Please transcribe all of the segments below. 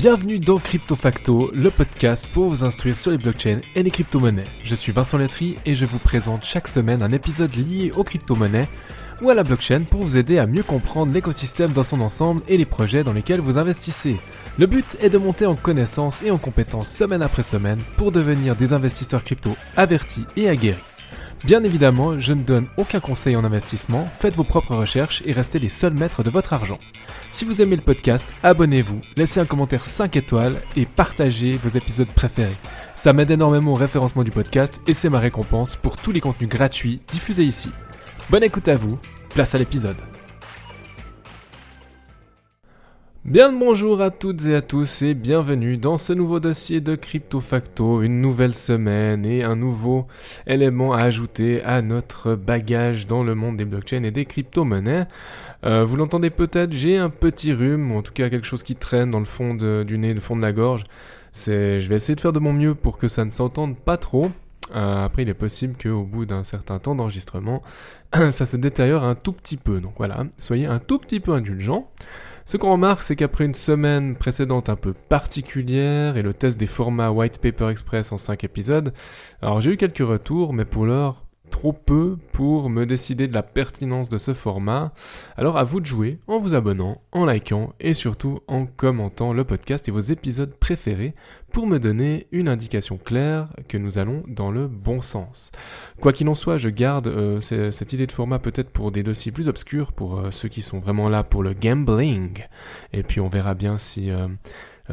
Bienvenue dans Crypto Facto, le podcast pour vous instruire sur les blockchains et les crypto-monnaies. Je suis Vincent Letry et je vous présente chaque semaine un épisode lié aux crypto-monnaies ou à la blockchain pour vous aider à mieux comprendre l'écosystème dans son ensemble et les projets dans lesquels vous investissez. Le but est de monter en connaissances et en compétences semaine après semaine pour devenir des investisseurs crypto avertis et aguerris. Bien évidemment, je ne donne aucun conseil en investissement, faites vos propres recherches et restez les seuls maîtres de votre argent. Si vous aimez le podcast, abonnez-vous, laissez un commentaire 5 étoiles et partagez vos épisodes préférés. Ça m'aide énormément au référencement du podcast et c'est ma récompense pour tous les contenus gratuits diffusés ici. Bonne écoute à vous, place à l'épisode. Bien bonjour à toutes et à tous et bienvenue dans ce nouveau dossier de Crypto Facto, une nouvelle semaine et un nouveau élément à ajouter à notre bagage dans le monde des blockchains et des crypto-monnaies. Euh, vous l'entendez peut-être, j'ai un petit rhume, ou en tout cas quelque chose qui traîne dans le fond du nez, le fond de la gorge. Je vais essayer de faire de mon mieux pour que ça ne s'entende pas trop. Euh, après, il est possible qu'au bout d'un certain temps d'enregistrement, ça se détériore un tout petit peu. Donc voilà, soyez un tout petit peu indulgents. Ce qu'on remarque, c'est qu'après une semaine précédente un peu particulière et le test des formats White Paper Express en 5 épisodes, alors j'ai eu quelques retours, mais pour l'heure, trop peu pour me décider de la pertinence de ce format. Alors à vous de jouer en vous abonnant, en likant et surtout en commentant le podcast et vos épisodes préférés pour me donner une indication claire que nous allons dans le bon sens. Quoi qu'il en soit, je garde euh, cette idée de format peut-être pour des dossiers plus obscurs, pour euh, ceux qui sont vraiment là pour le gambling. Et puis on verra bien si... Euh,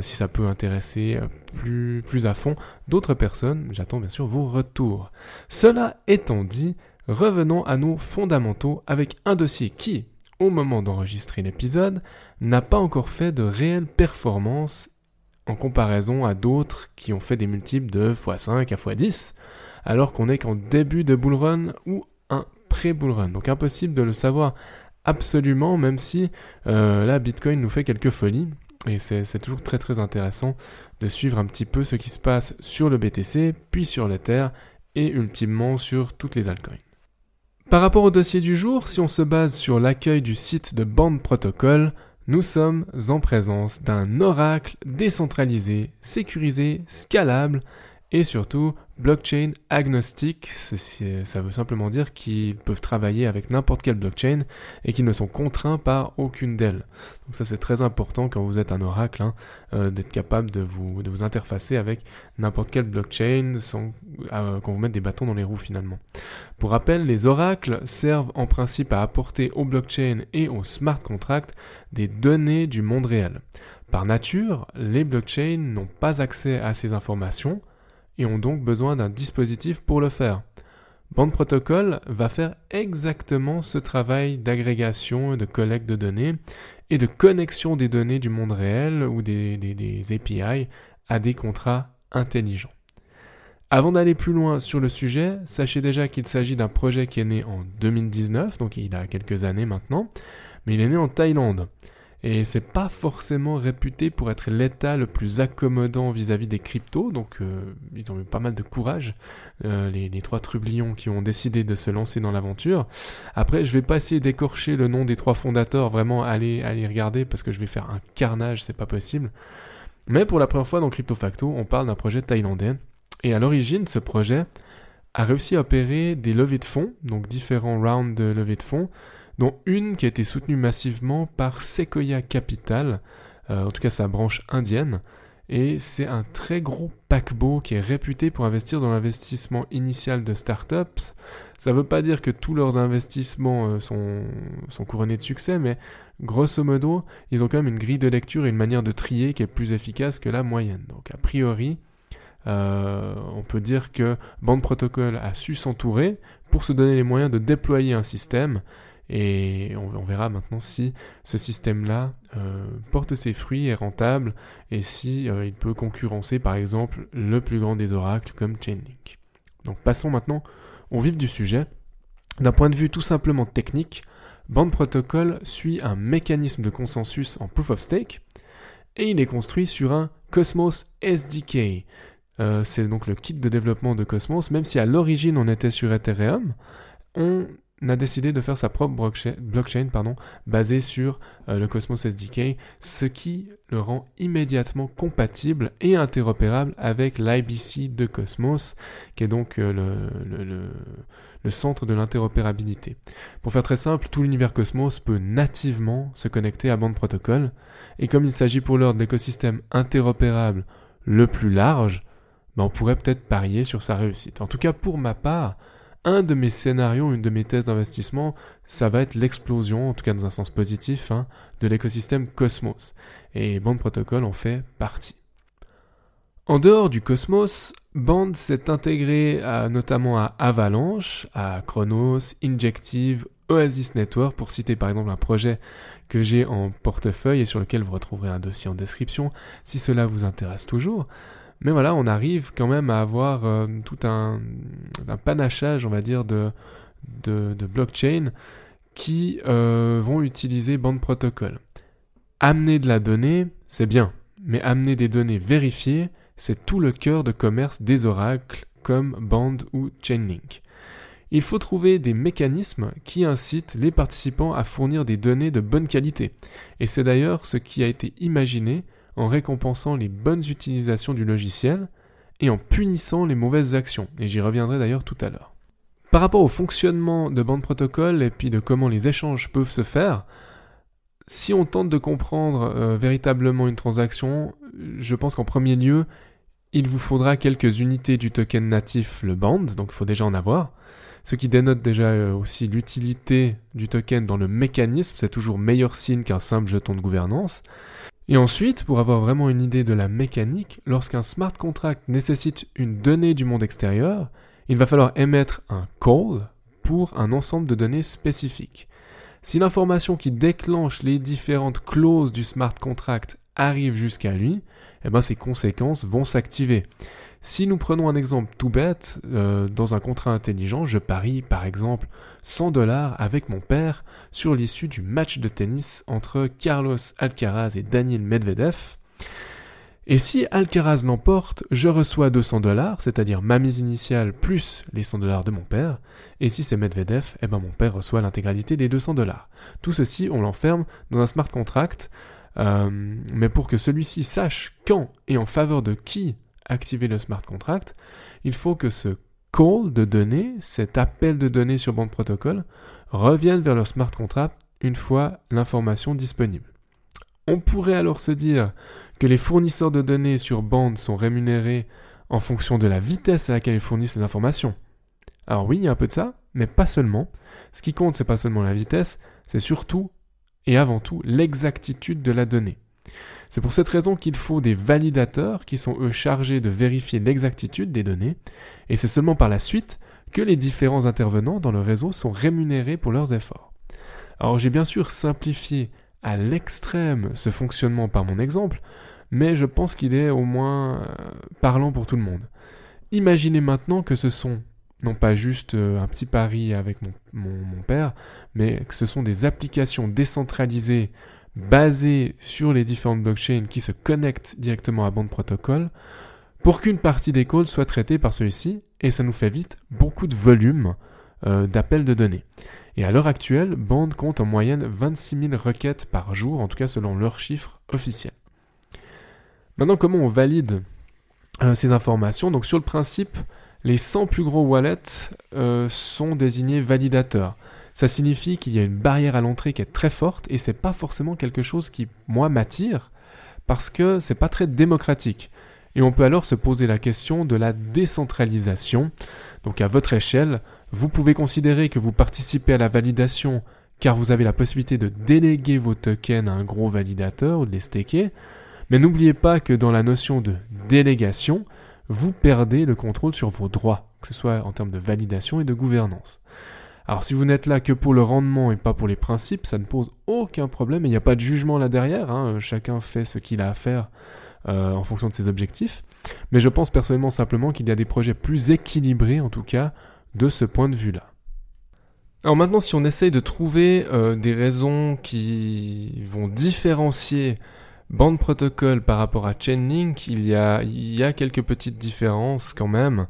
si ça peut intéresser plus, plus à fond d'autres personnes. J'attends bien sûr vos retours. Cela étant dit, revenons à nos fondamentaux avec un dossier qui, au moment d'enregistrer l'épisode, n'a pas encore fait de réelle performance en comparaison à d'autres qui ont fait des multiples de x5 à x10, alors qu'on est qu'en début de bull run ou un pré-bull run. Donc impossible de le savoir absolument, même si euh, là Bitcoin nous fait quelques folies. Et c'est toujours très très intéressant de suivre un petit peu ce qui se passe sur le BTC, puis sur l'Ether, et ultimement sur toutes les altcoins. Par rapport au dossier du jour, si on se base sur l'accueil du site de Band Protocol, nous sommes en présence d'un oracle décentralisé, sécurisé, scalable et surtout blockchain agnostique. Ça veut simplement dire qu'ils peuvent travailler avec n'importe quelle blockchain et qu'ils ne sont contraints par aucune d'elles. Donc ça c'est très important quand vous êtes un oracle, hein, euh, d'être capable de vous, de vous interfacer avec n'importe quelle blockchain sans euh, qu'on vous mette des bâtons dans les roues finalement. Pour rappel, les oracles servent en principe à apporter aux blockchains et aux smart contracts des données du monde réel. Par nature, les blockchains n'ont pas accès à ces informations, et ont donc besoin d'un dispositif pour le faire. Band Protocol va faire exactement ce travail d'agrégation et de collecte de données et de connexion des données du monde réel ou des, des API à des contrats intelligents. Avant d'aller plus loin sur le sujet, sachez déjà qu'il s'agit d'un projet qui est né en 2019, donc il a quelques années maintenant, mais il est né en Thaïlande. Et c'est pas forcément réputé pour être l'état le plus accommodant vis-à-vis des cryptos, donc euh, ils ont eu pas mal de courage, euh, les, trois trublions qui ont décidé de se lancer dans l'aventure. Après, je vais pas essayer d'écorcher le nom des trois fondateurs, vraiment aller, aller regarder parce que je vais faire un carnage, c'est pas possible. Mais pour la première fois dans Crypto Facto, on parle d'un projet thaïlandais. Et à l'origine, ce projet a réussi à opérer des levées de fonds, donc différents rounds de levées de fonds, dont une qui a été soutenue massivement par Sequoia Capital, euh, en tout cas sa branche indienne, et c'est un très gros paquebot qui est réputé pour investir dans l'investissement initial de startups. Ça ne veut pas dire que tous leurs investissements euh, sont, sont couronnés de succès, mais grosso modo, ils ont quand même une grille de lecture et une manière de trier qui est plus efficace que la moyenne. Donc a priori, euh, on peut dire que Band Protocol a su s'entourer pour se donner les moyens de déployer un système et on, verra maintenant si ce système-là euh, porte ses fruits, est rentable, et si euh, il peut concurrencer par exemple le plus grand des oracles comme Chainlink. Donc passons maintenant au vif du sujet. D'un point de vue tout simplement technique, Band Protocol suit un mécanisme de consensus en proof of stake, et il est construit sur un Cosmos SDK. Euh, c'est donc le kit de développement de Cosmos, même si à l'origine on était sur Ethereum, on a décidé de faire sa propre blockchain, basée sur euh, le Cosmos SDK, ce qui le rend immédiatement compatible et interopérable avec l'IBC de Cosmos, qui est donc euh, le, le, centre de l'interopérabilité. Pour faire très simple, tout l'univers Cosmos peut nativement se connecter à Band Protocol, et comme il s'agit pour l'heure de l'écosystème interopérable le plus large, ben on pourrait peut-être parier sur sa réussite. En tout cas, pour ma part, un de mes scénarios, une de mes thèses d'investissement, ça va être l'explosion, en tout cas dans un sens positif, hein, de l'écosystème Cosmos. Et Band Protocol en fait partie. En dehors du Cosmos, Band s'est intégré notamment à Avalanche, à Chronos, Injective, Oasis Network, pour citer par exemple un projet que j'ai en portefeuille et sur lequel vous retrouverez un dossier en description si cela vous intéresse toujours. Mais voilà, on arrive quand même à avoir euh, tout un, panachage, on va dire, de, de, blockchain qui euh, vont utiliser Band Protocol. Amener de la donnée, c'est bien, mais amener des données vérifiées, c'est tout le cœur de commerce des oracles comme Band ou Chainlink. Il faut trouver des mécanismes qui incitent les participants à fournir des données de bonne qualité. Et c'est d'ailleurs ce qui a été imaginé en récompensant les bonnes utilisations du logiciel et en punissant les mauvaises actions, et j'y reviendrai d'ailleurs tout à l'heure. Par rapport au fonctionnement de bande protocole et puis de comment les échanges peuvent se faire, si on tente de comprendre euh, véritablement une transaction, je pense qu'en premier lieu, il vous faudra quelques unités du token natif, le band, donc il faut déjà en avoir, ce qui dénote déjà euh, aussi l'utilité du token dans le mécanisme, c'est toujours meilleur signe qu'un simple jeton de gouvernance. Et ensuite, pour avoir vraiment une idée de la mécanique, lorsqu'un smart contract nécessite une donnée du monde extérieur, il va falloir émettre un call pour un ensemble de données spécifiques. Si l'information qui déclenche les différentes clauses du smart contract arrive jusqu'à lui, eh ben ses conséquences vont s'activer. Si nous prenons un exemple tout bête, euh, dans un contrat intelligent, je parie par exemple 100 dollars avec mon père sur l'issue du match de tennis entre Carlos Alcaraz et Daniel Medvedev. Et si Alcaraz l'emporte, je reçois 200 dollars, c'est-à-dire ma mise initiale plus les 100 dollars de mon père. Et si c'est Medvedev, eh ben mon père reçoit l'intégralité des 200 dollars. Tout ceci, on l'enferme dans un smart contract. Euh, mais pour que celui-ci sache quand et en faveur de qui activer le smart contract, il faut que ce call de données, cet appel de données sur bande protocole, revienne vers le smart contract une fois l'information disponible. On pourrait alors se dire que les fournisseurs de données sur bande sont rémunérés en fonction de la vitesse à laquelle ils fournissent ces informations. Alors oui, il y a un peu de ça, mais pas seulement. Ce qui compte, c'est pas seulement la vitesse, c'est surtout et avant tout l'exactitude de la donnée. C'est pour cette raison qu'il faut des validateurs qui sont eux chargés de vérifier l'exactitude des données, et c'est seulement par la suite que les différents intervenants dans le réseau sont rémunérés pour leurs efforts. Alors j'ai bien sûr simplifié à l'extrême ce fonctionnement par mon exemple, mais je pense qu'il est au moins euh, parlant pour tout le monde. Imaginez maintenant que ce sont non pas juste euh, un petit pari avec mon, mon père, mais que ce sont des applications décentralisées basé sur les différentes blockchains qui se connectent directement à bande protocole pour qu'une partie des calls soit traitée par celui-ci et ça nous fait vite beaucoup de volume euh, d'appels de données. Et à l'heure actuelle, Band compte en moyenne 26 000 requêtes par jour, en tout cas selon leurs chiffres officiels. Maintenant, comment on valide euh, ces informations? Donc sur le principe, les 100 plus gros wallets euh, sont désignés validateurs. Ça signifie qu'il y a une barrière à l'entrée qui est très forte et c'est pas forcément quelque chose qui, moi, m'attire parce que c'est pas très démocratique. Et on peut alors se poser la question de la décentralisation. Donc à votre échelle, vous pouvez considérer que vous participez à la validation car vous avez la possibilité de déléguer vos tokens à un gros validateur ou de les staker. Mais n'oubliez pas que dans la notion de délégation, vous perdez le contrôle sur vos droits, que ce soit en termes de validation et de gouvernance. Alors si vous n'êtes là que pour le rendement et pas pour les principes, ça ne pose aucun problème et il n'y a pas de jugement là derrière, hein. chacun fait ce qu'il a à faire euh, en fonction de ses objectifs. Mais je pense personnellement simplement qu'il y a des projets plus équilibrés en tout cas de ce point de vue-là. Alors maintenant si on essaye de trouver euh, des raisons qui vont différencier Band Protocol par rapport à Chainlink, il y a, il y a quelques petites différences quand même.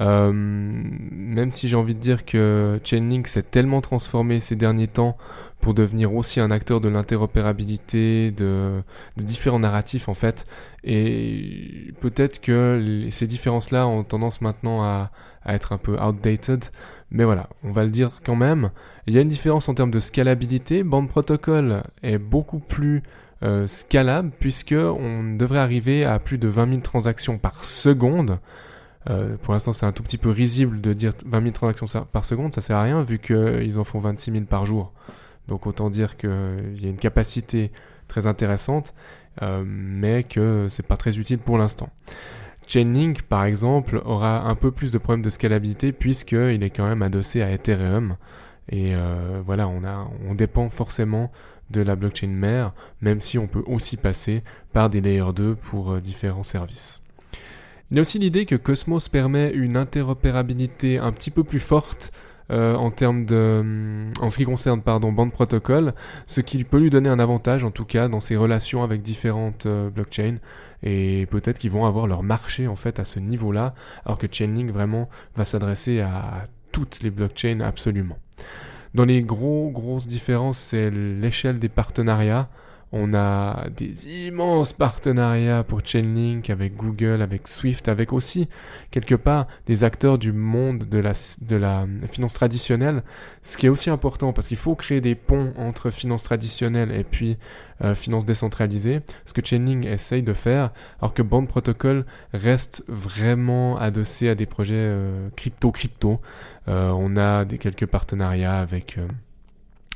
Euh, même si j'ai envie de dire que Chainlink s'est tellement transformé ces derniers temps pour devenir aussi un acteur de l'interopérabilité, de, différents narratifs en fait. Et peut-être que ces différences-là ont tendance maintenant à, être un peu outdated. Mais voilà, on va le dire quand même. Il y a une différence en termes de scalabilité. Band Protocol est beaucoup plus euh, scalable puisque on devrait arriver à plus de 20 000 transactions par seconde. Euh, pour l'instant, c'est un tout petit peu risible de dire 20 000 transactions par seconde, ça sert à rien vu qu'ils en font 26 000 par jour. Donc autant dire qu'il y a une capacité très intéressante, euh, mais que c'est pas très utile pour l'instant. Chainlink, par exemple, aura un peu plus de problèmes de scalabilité puisqu'il est quand même adossé à Ethereum. Et euh, voilà, on, a, on dépend forcément de la blockchain mère, même si on peut aussi passer par des layers 2 pour différents services. Il y a aussi l'idée que Cosmos permet une interopérabilité un petit peu plus forte euh, en termes de, euh, en ce qui concerne pardon bande protocole, ce qui peut lui donner un avantage en tout cas dans ses relations avec différentes euh, blockchains et peut-être qu'ils vont avoir leur marché en fait à ce niveau-là, alors que Chainlink vraiment va s'adresser à toutes les blockchains absolument. Dans les gros grosses différences, c'est l'échelle des partenariats. On a des immenses partenariats pour Chainlink avec Google, avec Swift, avec aussi quelque part des acteurs du monde de la, finance traditionnelle, ce qui est aussi important parce qu'il faut créer des ponts entre finance traditionnelle et puis euh, finance décentralisée, ce que Chainlink essaye de faire, alors que Bond Protocol reste vraiment adossé à des projets crypto-crypto. Euh, euh, on a des, quelques partenariats avec,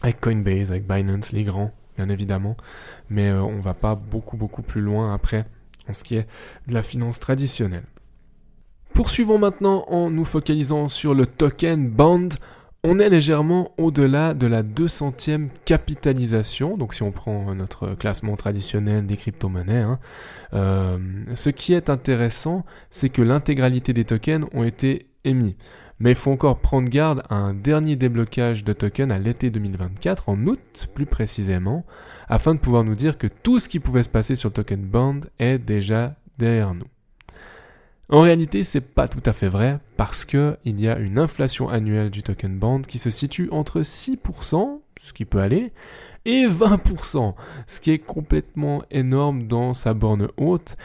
avec Coinbase, avec Binance, les grands bien évidemment, mais euh, on va pas beaucoup beaucoup plus loin après en ce qui est de la finance traditionnelle. Poursuivons maintenant en nous focalisant sur le token Bond. On est légèrement au-delà de la 200e capitalisation, donc si on prend notre classement traditionnel des crypto-monnaies, hein, euh, ce qui est intéressant, c'est que l'intégralité des tokens ont été émis. Mais il faut encore prendre garde à un dernier déblocage de tokens à l'été 2024, en août plus précisément, afin de pouvoir nous dire que tout ce qui pouvait se passer sur le token bond est déjà derrière nous. En réalité, c'est pas tout à fait vrai parce que il y a une inflation annuelle du token bond qui se situe entre 6%, ce qui peut aller, et 20%, ce qui est complètement énorme dans sa borne haute.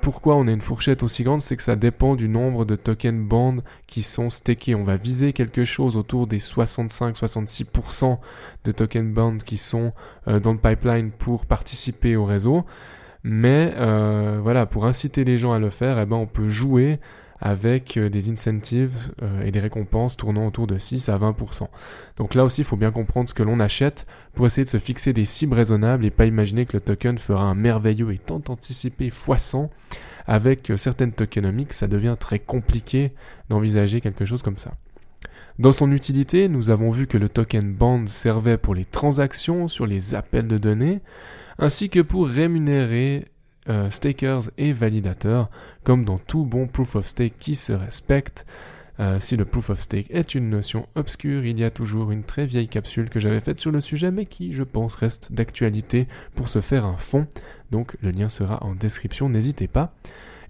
Pourquoi on a une fourchette aussi grande, c'est que ça dépend du nombre de tokens bond qui sont stakés. On va viser quelque chose autour des 65-66% de tokens bond qui sont euh, dans le pipeline pour participer au réseau. Mais euh, voilà, pour inciter les gens à le faire, eh ben, on peut jouer avec euh, des incentives euh, et des récompenses tournant autour de 6 à 20%. Donc là aussi, il faut bien comprendre ce que l'on achète pour essayer de se fixer des cibles raisonnables et pas imaginer que le token fera un merveilleux et tant anticipé x100. Avec euh, certaines tokenomics, ça devient très compliqué d'envisager quelque chose comme ça. Dans son utilité, nous avons vu que le token band servait pour les transactions sur les appels de données, ainsi que pour rémunérer euh, stakers et validateurs, comme dans tout bon proof of stake qui se respecte. Euh, si le proof of stake est une notion obscure, il y a toujours une très vieille capsule que j'avais faite sur le sujet, mais qui, je pense, reste d'actualité pour se faire un fond. Donc le lien sera en description, n'hésitez pas.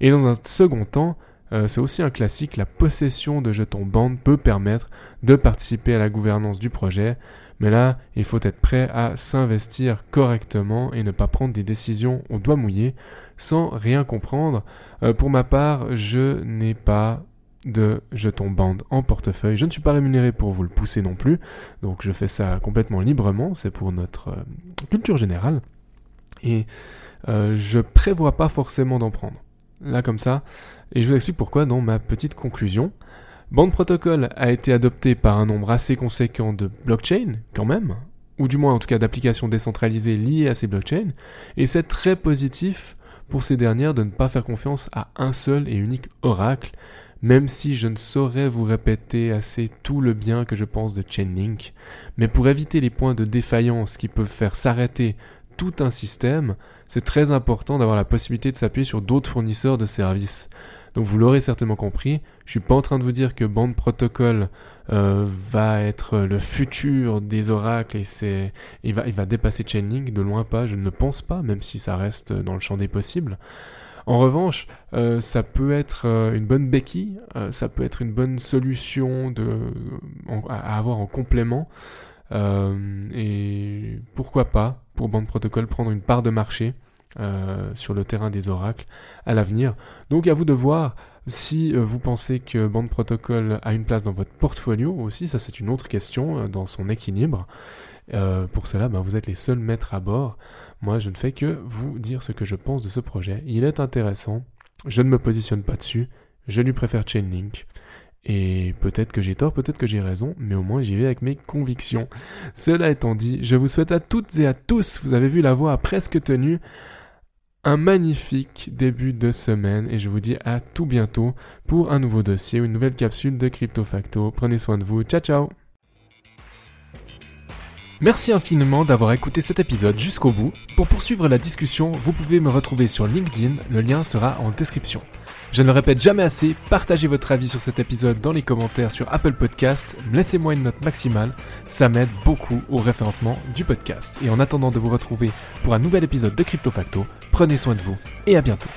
Et dans un second temps, euh, c'est aussi un classique, la possession de jetons band peut permettre de participer à la gouvernance du projet, mais là, il faut être prêt à s'investir correctement et ne pas prendre des décisions au doigt mouillé sans rien comprendre. Euh, pour ma part, je n'ai pas de jetons bande en portefeuille. Je ne suis pas rémunéré pour vous le pousser non plus, donc je fais ça complètement librement, c'est pour notre euh, culture générale. Et euh, je prévois pas forcément d'en prendre. Là comme ça, et je vous explique pourquoi dans ma petite conclusion. Band Protocol a été adopté par un nombre assez conséquent de blockchains, quand même, ou du moins en tout cas d'applications décentralisées liées à ces blockchains, et c'est très positif pour ces dernières de ne pas faire confiance à un seul et unique oracle, même si je ne saurais vous répéter assez tout le bien que je pense de Chainlink, mais pour éviter les points de défaillance qui peuvent faire s'arrêter tout un système, c'est très important d'avoir la possibilité de s'appuyer sur d'autres fournisseurs de services. Donc vous l'aurez certainement compris, je suis pas en train de vous dire que Band Protocol euh, va être le futur des oracles et c'est il va il va dépasser Chainlink de loin pas, je ne le pense pas même si ça reste dans le champ des possibles. En revanche, euh, ça peut être euh, une bonne béquille, euh, ça peut être une bonne solution de, à avoir en complément. et pourquoi pas, pour Band Protocol, prendre une part de marché sur le terrain des oracles à l'avenir. Donc à vous de voir si vous pensez que Band Protocol a une place dans votre portfolio aussi, ça c'est une autre question dans son équilibre. pour cela, ben, vous êtes les seuls maîtres à bord. Moi, je ne fais que vous dire ce que je pense de ce projet. Il est intéressant. Je ne me positionne pas dessus. Je lui préfère Chainlink. Et peut-être que j'ai tort, peut-être que j'ai raison, mais au moins j'y vais avec mes convictions. Cela étant dit, je vous souhaite à toutes et à tous, vous avez vu la voix presque tenue, un magnifique début de semaine et je vous dis à tout bientôt pour un nouveau dossier ou une nouvelle capsule de Crypto Facto. Prenez soin de vous. Ciao ciao Merci infiniment d'avoir écouté cet épisode jusqu'au bout. Pour poursuivre la discussion, vous pouvez me retrouver sur LinkedIn, le lien sera en description. Je ne le répète jamais assez, partagez votre avis sur cet épisode dans les commentaires sur Apple Podcasts, laissez-moi une note maximale, ça m'aide beaucoup au référencement du podcast. Et en attendant de vous retrouver pour un nouvel épisode de Crypto Facto, prenez soin de vous et à bientôt.